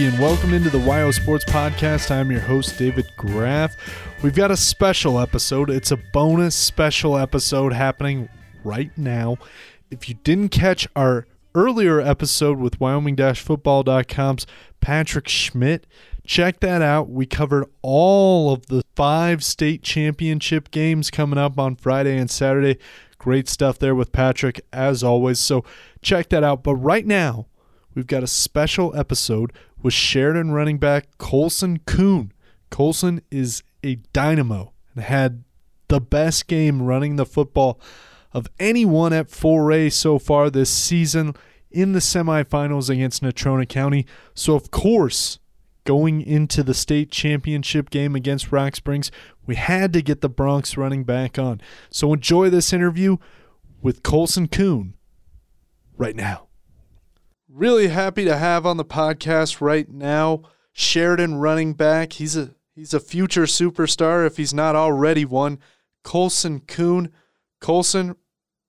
And welcome into the WyoSports Podcast. I'm your host, David Graff. We've got a special episode. It's a bonus special episode happening right now. If you didn't catch our earlier episode with Wyoming football.com's Patrick Schmidt, check that out. We covered all of the five state championship games coming up on Friday and Saturday. Great stuff there with Patrick, as always. So check that out. But right now, we've got a special episode with Sheridan running back Colson Kuhn. Colson is a dynamo and had the best game running the football of anyone at 4A so far this season in the semifinals against Natrona County. So, of course, going into the state championship game against Rock Springs, we had to get the Broncs running back on. So, enjoy this interview with Colson Kuhn right now. Really happy to have on the podcast right now Sheridan running back. He's a he's a future superstar if he's not already one. Colson Kuhn. Colson,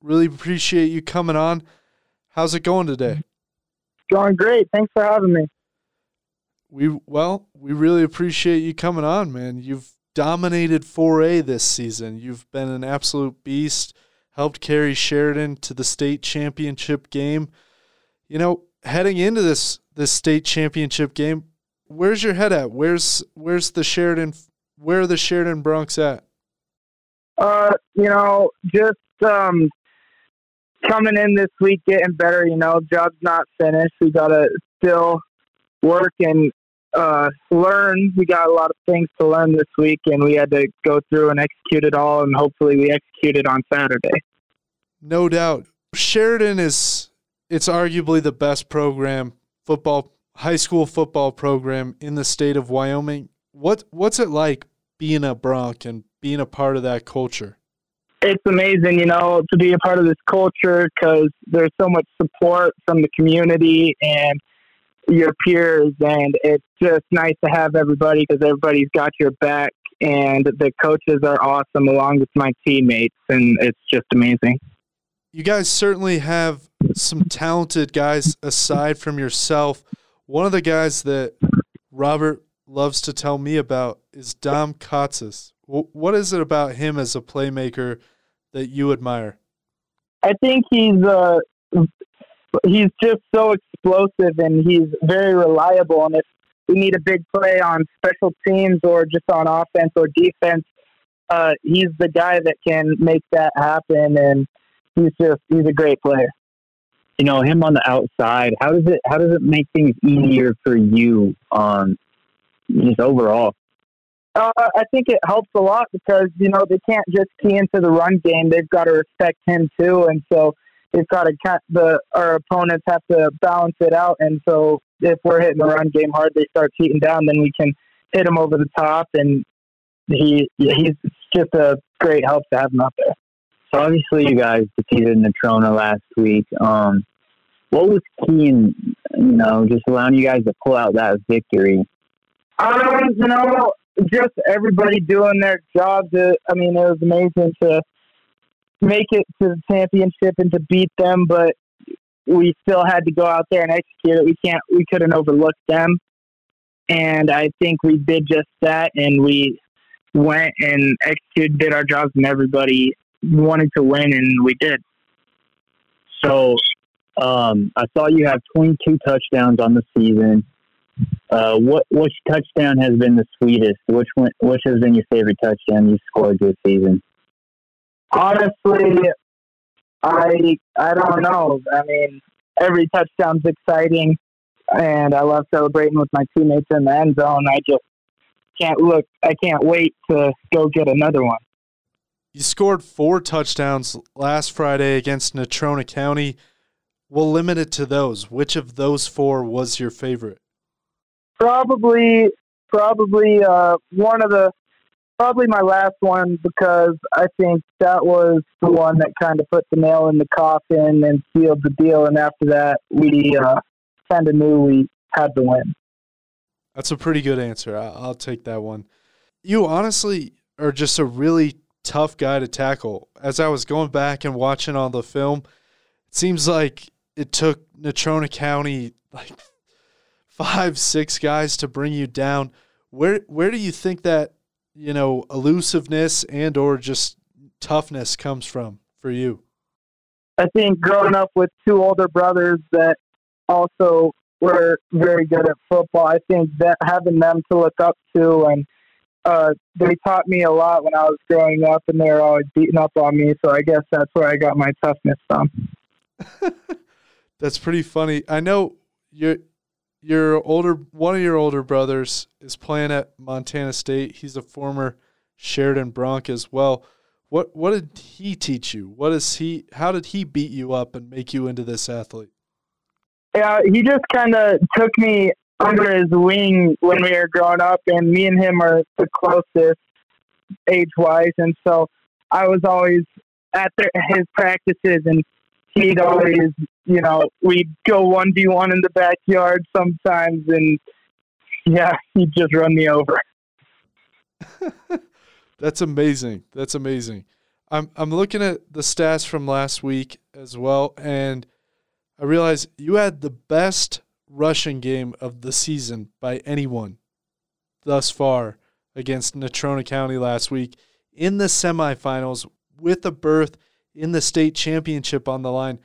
really appreciate you coming on. How's it going today? Going great. Thanks for having me. We well, we really appreciate you coming on, man. You've dominated 4A this season. You've been an absolute beast. Helped carry Sheridan to the state championship game. You know, heading into this this state championship game, where's your head at? Where's where's the Sheridan? Where are the Sheridan Broncs at? Uh, you know, just um, coming in this week, getting better. You know, job's not finished. We gotta still work and uh, learn. We got a lot of things to learn this week, and we had to go through and execute it all. And hopefully, we execute it on Saturday. No doubt. Sheridan is it's arguably the best program football high school football program in the state of Wyoming. What what's it like being a Bronc and being a part of that culture? It's amazing, you know, to be a part of this culture because there's so much support from the community and your peers, and it's just nice to have everybody because everybody's got your back, and the coaches are awesome along with my teammates, and it's just amazing. You guys certainly have some talented guys aside from yourself. One of the guys that Robert loves to tell me about is Dom Katzis. What is it about him as a playmaker that you admire? I think he's uh, he's just so explosive and he's very reliable. And if we need a big play on special teams or just on offense or defense, uh, he's the guy that can make that happen. And he's just he's a great player. You know him on the outside. How does it how does it make things easier for you? Um, just overall. Uh, I think it helps a lot because you know they can't just key into the run game; they've got to respect him too, and so they've got to cut the our opponents have to balance it out. And so if we're hitting the run game hard, they start cheating down, then we can hit him over the top, and he he's just a great help to have him out there. So obviously, you guys defeated Natrona last week. Um, what was key in you know just allowing you guys to pull out that victory? Um, you know, just everybody doing their jobs. I mean, it was amazing to make it to the championship and to beat them, but we still had to go out there and execute it. We can't, we couldn't overlook them. And I think we did just that, and we went and executed, did our jobs, and everybody wanted to win, and we did. So, um, I saw you have 22 touchdowns on the season. Uh, what which touchdown has been the sweetest? Which one? Which has been your favorite touchdown you scored this season? Honestly, I I don't know. I mean, every touchdown's exciting, and I love celebrating with my teammates in the end zone. I just can't look. I can't wait to go get another one. You scored four touchdowns last Friday against Natrona County. We'll limit it to those. Which of those four was your favorite? Probably, probably uh, one of the, probably my last one because I think that was the one that kind of put the nail in the coffin and sealed the deal. And after that, we uh, kind of knew we had to win. That's a pretty good answer. I'll take that one. You honestly are just a really tough guy to tackle. As I was going back and watching all the film, it seems like it took Natrona County like five, six guys to bring you down. Where where do you think that you know elusiveness and or just toughness comes from for you? I think growing up with two older brothers that also were very good at football, I think that having them to look up to and uh, they taught me a lot when I was growing up, and they were always beating up on me. So I guess that's where I got my toughness from. that's pretty funny. I know your your older one of your older brothers is playing at Montana State. He's a former Sheridan Bronc as well. What what did he teach you? What is he? How did he beat you up and make you into this athlete? Yeah, he just kind of took me under his wing when we were growing up, and me and him are the closest age wise, and so I was always at their, his practices, and he'd always, you know, we'd go one v one in the backyard sometimes, and yeah, he'd just run me over. That's amazing. That's amazing. I'm I'm looking at the stats from last week as well, and I realize you had the best rushing game of the season by anyone thus far against Natrona County last week in the semifinals with a berth in the state championship on the line.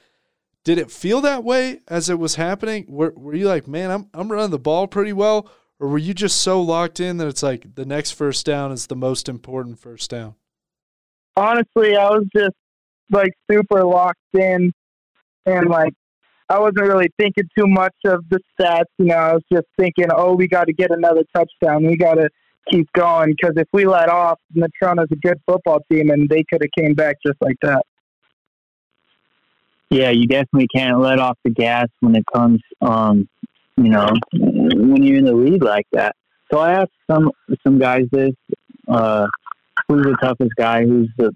Did it feel that way as it was happening? Were, were you like, man, I'm, I'm running the ball pretty well? Or were you just so locked in that it's like the next first down is the most important first down? Honestly, I was just like super locked in and like I wasn't really thinking too much of the stats. You know, I was just thinking, oh, we got to get another touchdown. We got to keep going because if we let off, Natrona's a good football team, and they could have came back just like that. Yeah, you definitely can't let off the gas when it comes, um, you know, when you're in the lead like that. So I asked some some guys this: uh, who's the toughest guy? Who's the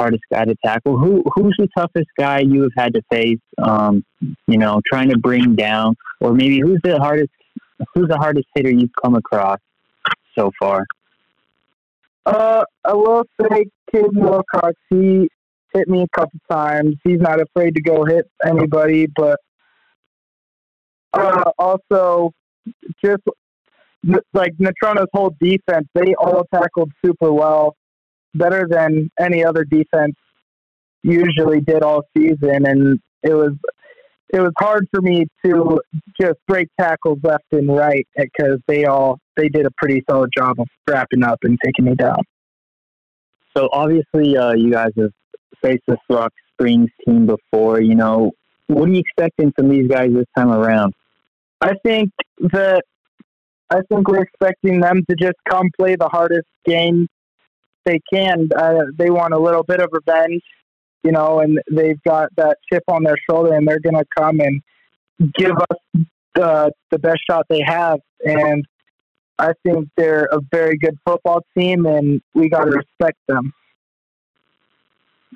hardest guy to tackle? Who who's the toughest guy you have had to face? Um, you know, trying to bring down, or maybe who's the hardest who's the hardest hitter you've come across so far? Uh, I will say Kid Wilcox. He hit me a couple times. He's not afraid to go hit anybody, but uh, also just like Natrona's whole defense, they all tackled super well better than any other defense usually did all season, and it was it was hard for me to just break tackles left and right because they all they did a pretty solid job of wrapping up and taking me down. So obviously, uh, you guys have faced the Rock Springs team before. You know, what are you expecting from these guys this time around? I think that I think we're expecting them to just come play the hardest game they can. Uh, they want a little bit of revenge, you know, and they've got that chip on their shoulder, and they're going to come and give us the the best shot they have. And I think they're a very good football team, and we got to respect them.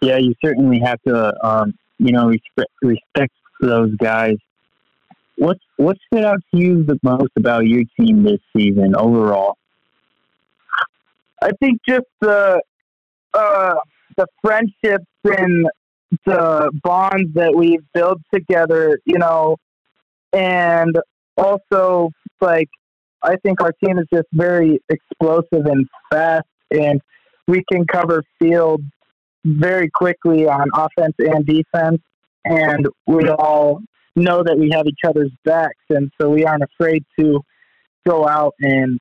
Yeah, you certainly have to, um, you know, respect, respect those guys. What what stood out to you the most about your team this season overall? I think just the uh, the friendships and the bonds that we've built together, you know, and also like I think our team is just very explosive and fast, and we can cover field very quickly on offense and defense, and we all know that we have each other's backs, and so we aren't afraid to go out and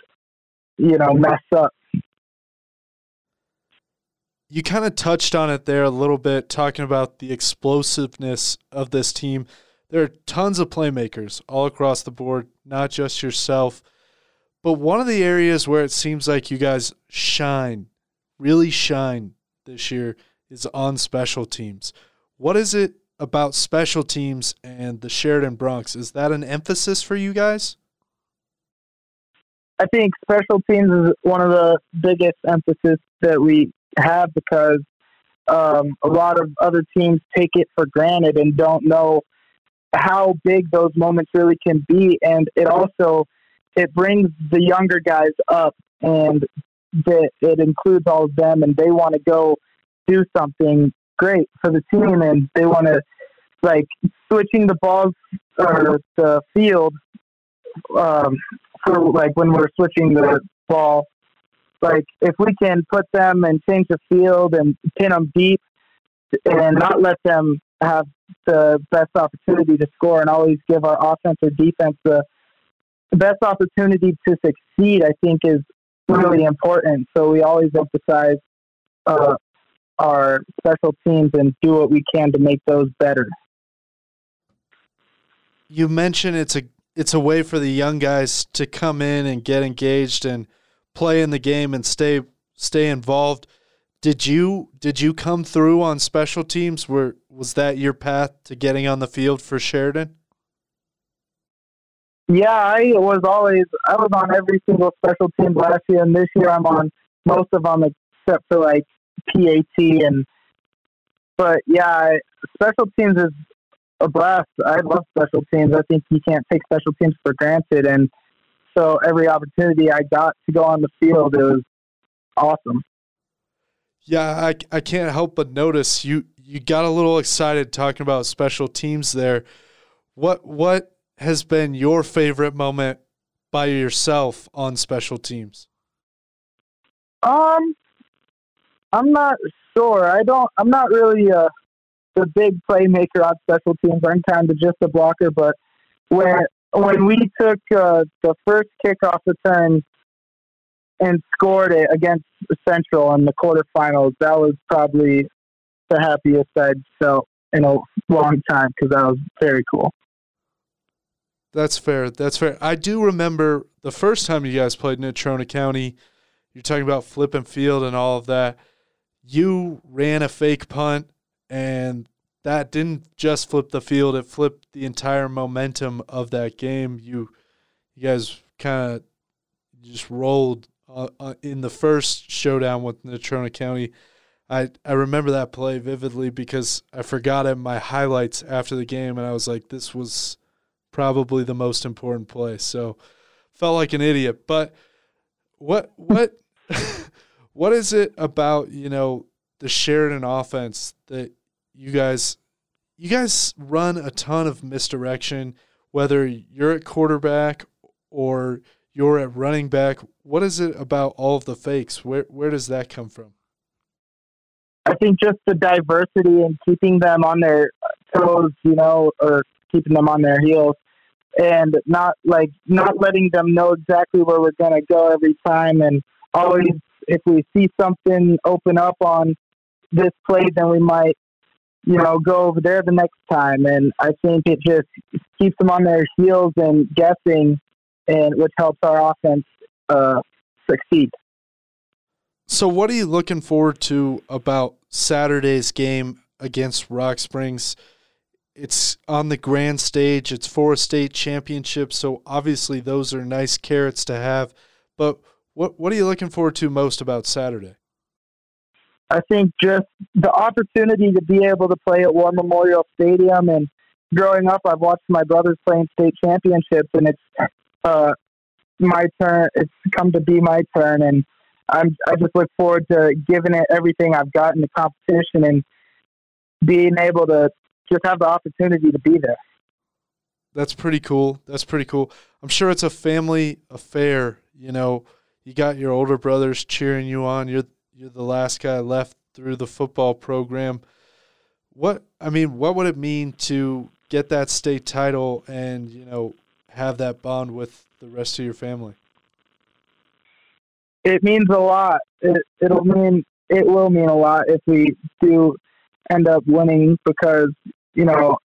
you know mess up you kind of touched on it there a little bit, talking about the explosiveness of this team. There are tons of playmakers all across the board, not just yourself. But one of the areas where it seems like you guys shine, really shine this year, is on special teams. What is it about special teams and the Sheridan Broncs? Is that an emphasis for you guys? I think special teams is one of the biggest emphasis that we have because um, a lot of other teams take it for granted and don't know how big those moments really can be. And it also it brings the younger guys up, and that it includes all of them, and they want to go do something great for the team, and they want to like switching the balls or the field um, for like when we're switching the ball. Like if we can put them and change the field and pin them deep, and not let them have the best opportunity to score, and always give our offense or defense the best opportunity to succeed, I think is really important. So we always emphasize uh, our special teams and do what we can to make those better. You mentioned it's a it's a way for the young guys to come in and get engaged and play in the game and stay stay involved. Did you did you come through on special teams? Were was that your path to getting on the field for Sheridan? Yeah, I was always I was on every single special team last year, and this year I'm on most of them except for like PAT and. But yeah, special teams is a blast. I love special teams. I think you can't take special teams for granted, and so every opportunity I got to go on the field, it was awesome. Yeah, I, I can't help but notice you you got a little excited talking about special teams there. What what has been your favorite moment by yourself on special teams? Um, I'm not sure. I don't. I'm not really a the big playmaker on special teams. I'm kind of just a blocker. But when when we took uh, the first kickoff return and scored it against Central in the quarterfinals, that was probably the happiest I'd felt in a long time because that was very cool. That's fair. That's fair. I do remember the first time you guys played Natrona County. You're talking about flipping field and all of that. You ran a fake punt, and that didn't just flip the field; it flipped the entire momentum of that game. You, you guys kind of just rolled uh, uh, in the first showdown with Natrona County. I I remember that play vividly because I forgot it in my highlights after the game, and I was like, "This was probably the most important place. So felt like an idiot. But what what what is it about you know the Sheridan offense that you guys you guys run a ton of misdirection, whether you're at quarterback or you're at running back. What is it about all of the fakes? Where where does that come from? I think just the diversity and keeping them on their toes, you know, or keeping them on their heels, and not like not letting them know exactly where we're gonna go every time, and always if we see something open up on this play, then we might, you know, go over there the next time. And I think it just keeps them on their heels and guessing, and which helps our offense uh, succeed. So, what are you looking forward to about Saturday's game against Rock Springs? It's on the grand stage. It's for a state championship, so obviously those are nice carrots to have. But what what are you looking forward to most about Saturday? I think just the opportunity to be able to play at War Memorial Stadium and growing up, I've watched my brothers play in state championships, and it's uh, my turn. It's come to be my turn, and I'm I just look forward to giving it everything I've got in the competition and being able to just have the opportunity to be there. That's pretty cool. That's pretty cool. I'm sure it's a family affair. You know, you got your older brothers cheering you on. You're you're the last guy left through the football program. What I mean, what would it mean to get that state title and you know have that bond with the rest of your family? It means a lot. It, it'll mean it will mean a lot if we do end up winning because you know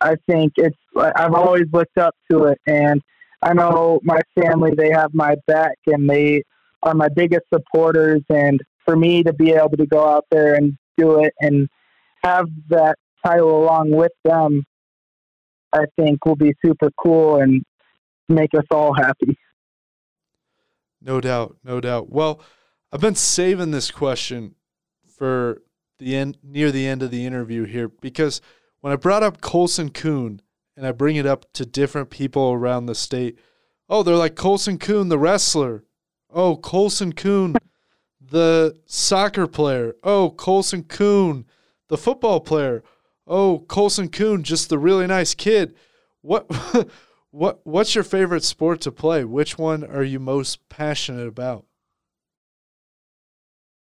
I think it's I've always looked up to it and I know my family they have my back and they are my biggest supporters and for me to be able to go out there and do it and have that title along with them I think will be super cool and make us all happy. No doubt, no doubt. Well, I've been saving this question for the end near the end of the interview here because when I brought up Colson Coon and I bring it up to different people around the state, oh, they're like Colson Coon, the wrestler. Oh, Colson Coon, the soccer player. Oh, Colson Coon, the football player. Oh, Colson Coon, just the really nice kid. What What What's your favorite sport to play? Which one are you most passionate about?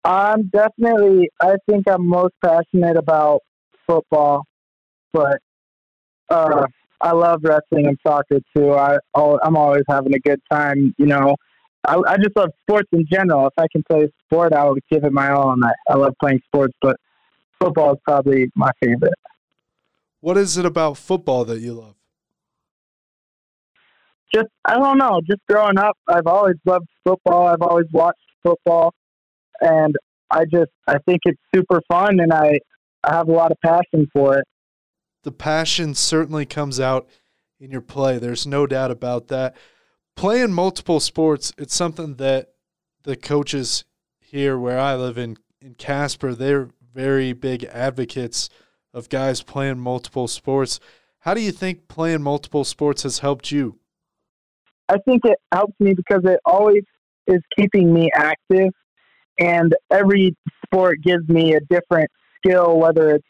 I'm definitely. I think I'm most passionate about football, but uh, I love wrestling and soccer too. I I'm always having a good time. You know, I, I just love sports in general. If I can play a sport, I would give it my all. And I, I love playing sports, but football is probably my favorite. What is it about football that you love? Just I don't know. Just growing up, I've always loved football. I've always watched football, and I just I think it's super fun, and I I have a lot of passion for it. The passion certainly comes out in your play. There's no doubt about that. Playing multiple sports, it's something that the coaches here where I live in in Casper, they're very big advocates of guys playing multiple sports. How do you think playing multiple sports has helped you? I think it helps me because it always is keeping me active, and every sport gives me a different skill. Whether it's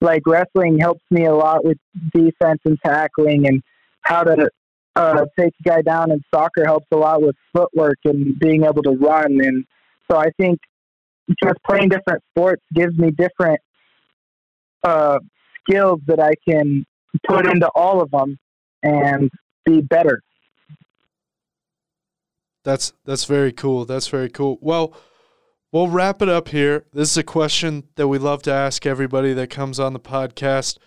like wrestling helps me a lot with defense and tackling, and how to uh, take a guy down, and soccer helps a lot with footwork and being able to run. And so I think just playing different sports gives me different uh, skills that I can put into all of them and be better. That's that's very cool. That's very cool. Well, we'll wrap it up here. This is a question that we love to ask everybody that comes on the podcast.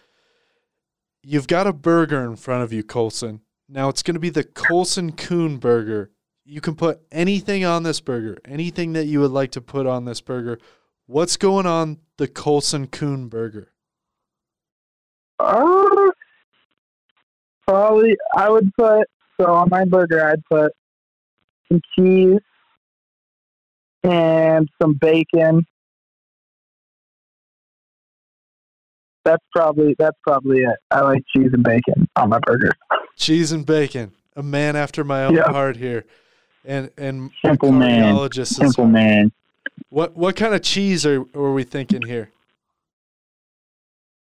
You've got a burger in front of you, Colson. Now it's going to be the Colson Coon burger. You can put anything on this burger, anything that you would like to put on this burger. What's going on the Colson Coon burger? Uh, probably I would put so on my burger I'd put some cheese and some bacon. That's probably that's probably it. I like cheese and bacon on my burger. Cheese and bacon. A man after my own yep. heart here. And and simple man. Simple man. What what kind of cheese are, are we thinking here?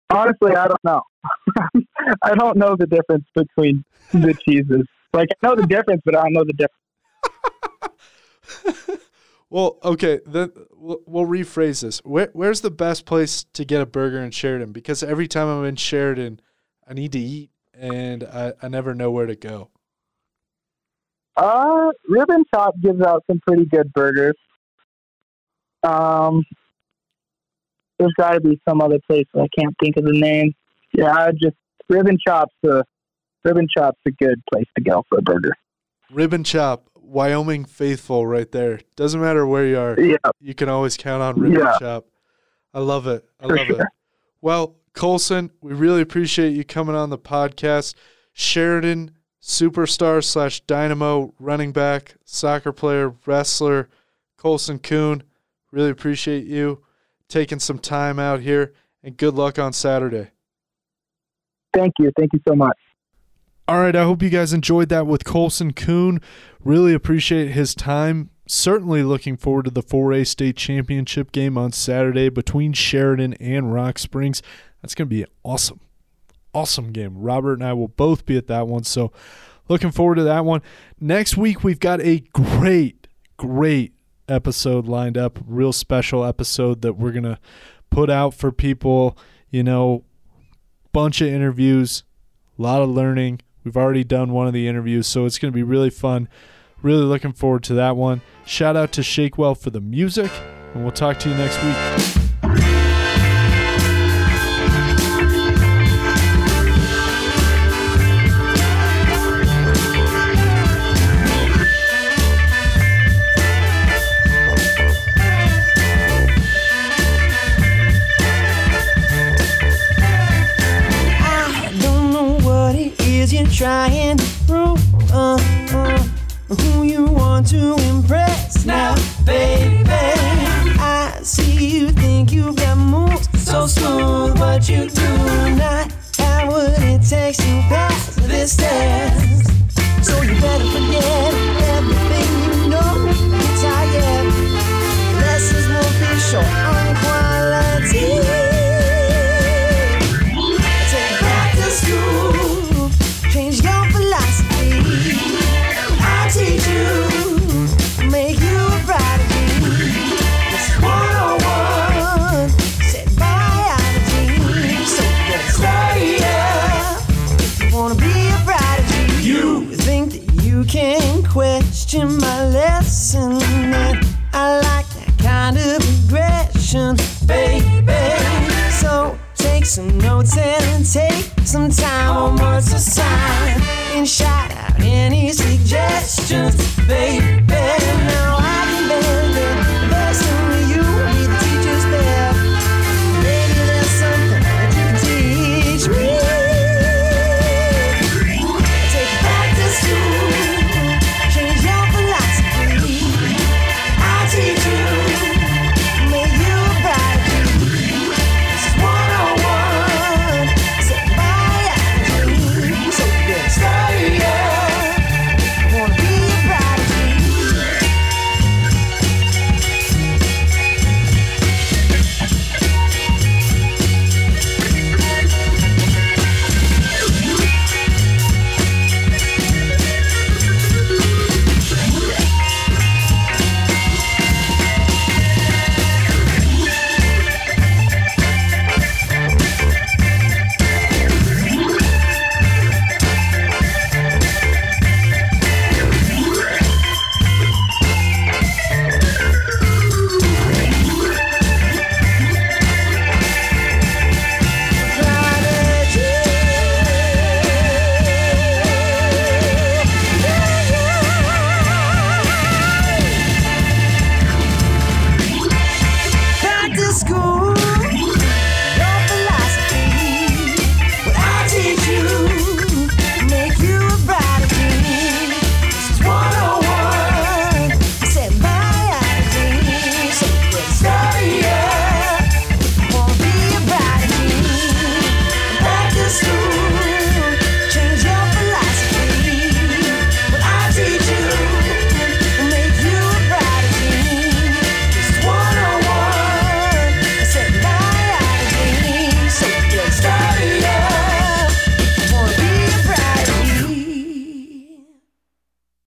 Honestly, I don't know. I don't know the difference between the cheeses. Like I know the difference, but I don't know the difference. well, okay, then we'll, we'll rephrase this. Where, where's the best place to get a burger in Sheridan? Because every time I'm in Sheridan, I need to eat, and I, I never know where to go. Uh, Rib and Chop gives out some pretty good burgers. Um, there's got to be some other place I can't think of the name. Yeah, I just Rib and Chop's a Rib and Chop's a good place to go for a burger. Rib and Chop, Wyoming faithful, right there. Doesn't matter where you are. Yeah. you can always count on Rib yeah. Chop. I love it. I for love sure. it. Well, Colson, we really appreciate you coming on the podcast. Sheridan superstar slash dynamo running back, soccer player, wrestler, Colson Coon. Really appreciate you taking some time out here, and good luck on Saturday. Thank you. Thank you so much. All right. I hope you guys enjoyed that with Colson Coon. Really appreciate his time. Certainly looking forward to the 4A state championship game on Saturday between Sheridan and Rock Springs. That's going to be an awesome. Awesome game. Robert and I will both be at that one. So looking forward to that one. Next week, we've got a great, great episode lined up, real special episode that we're going to put out for people, you know, bunch of interviews, a lot of learning. We've already done one of the interviews, so it's going to be really fun. Really looking forward to that one. Shout out to Shakewell for the music, and we'll talk to you next week. Trying to prove uh, uh, who you want to impress now, baby. I see you think you've got moves so smooth, but you do not notes and take some time on what's aside. And shout out any suggestions, baby.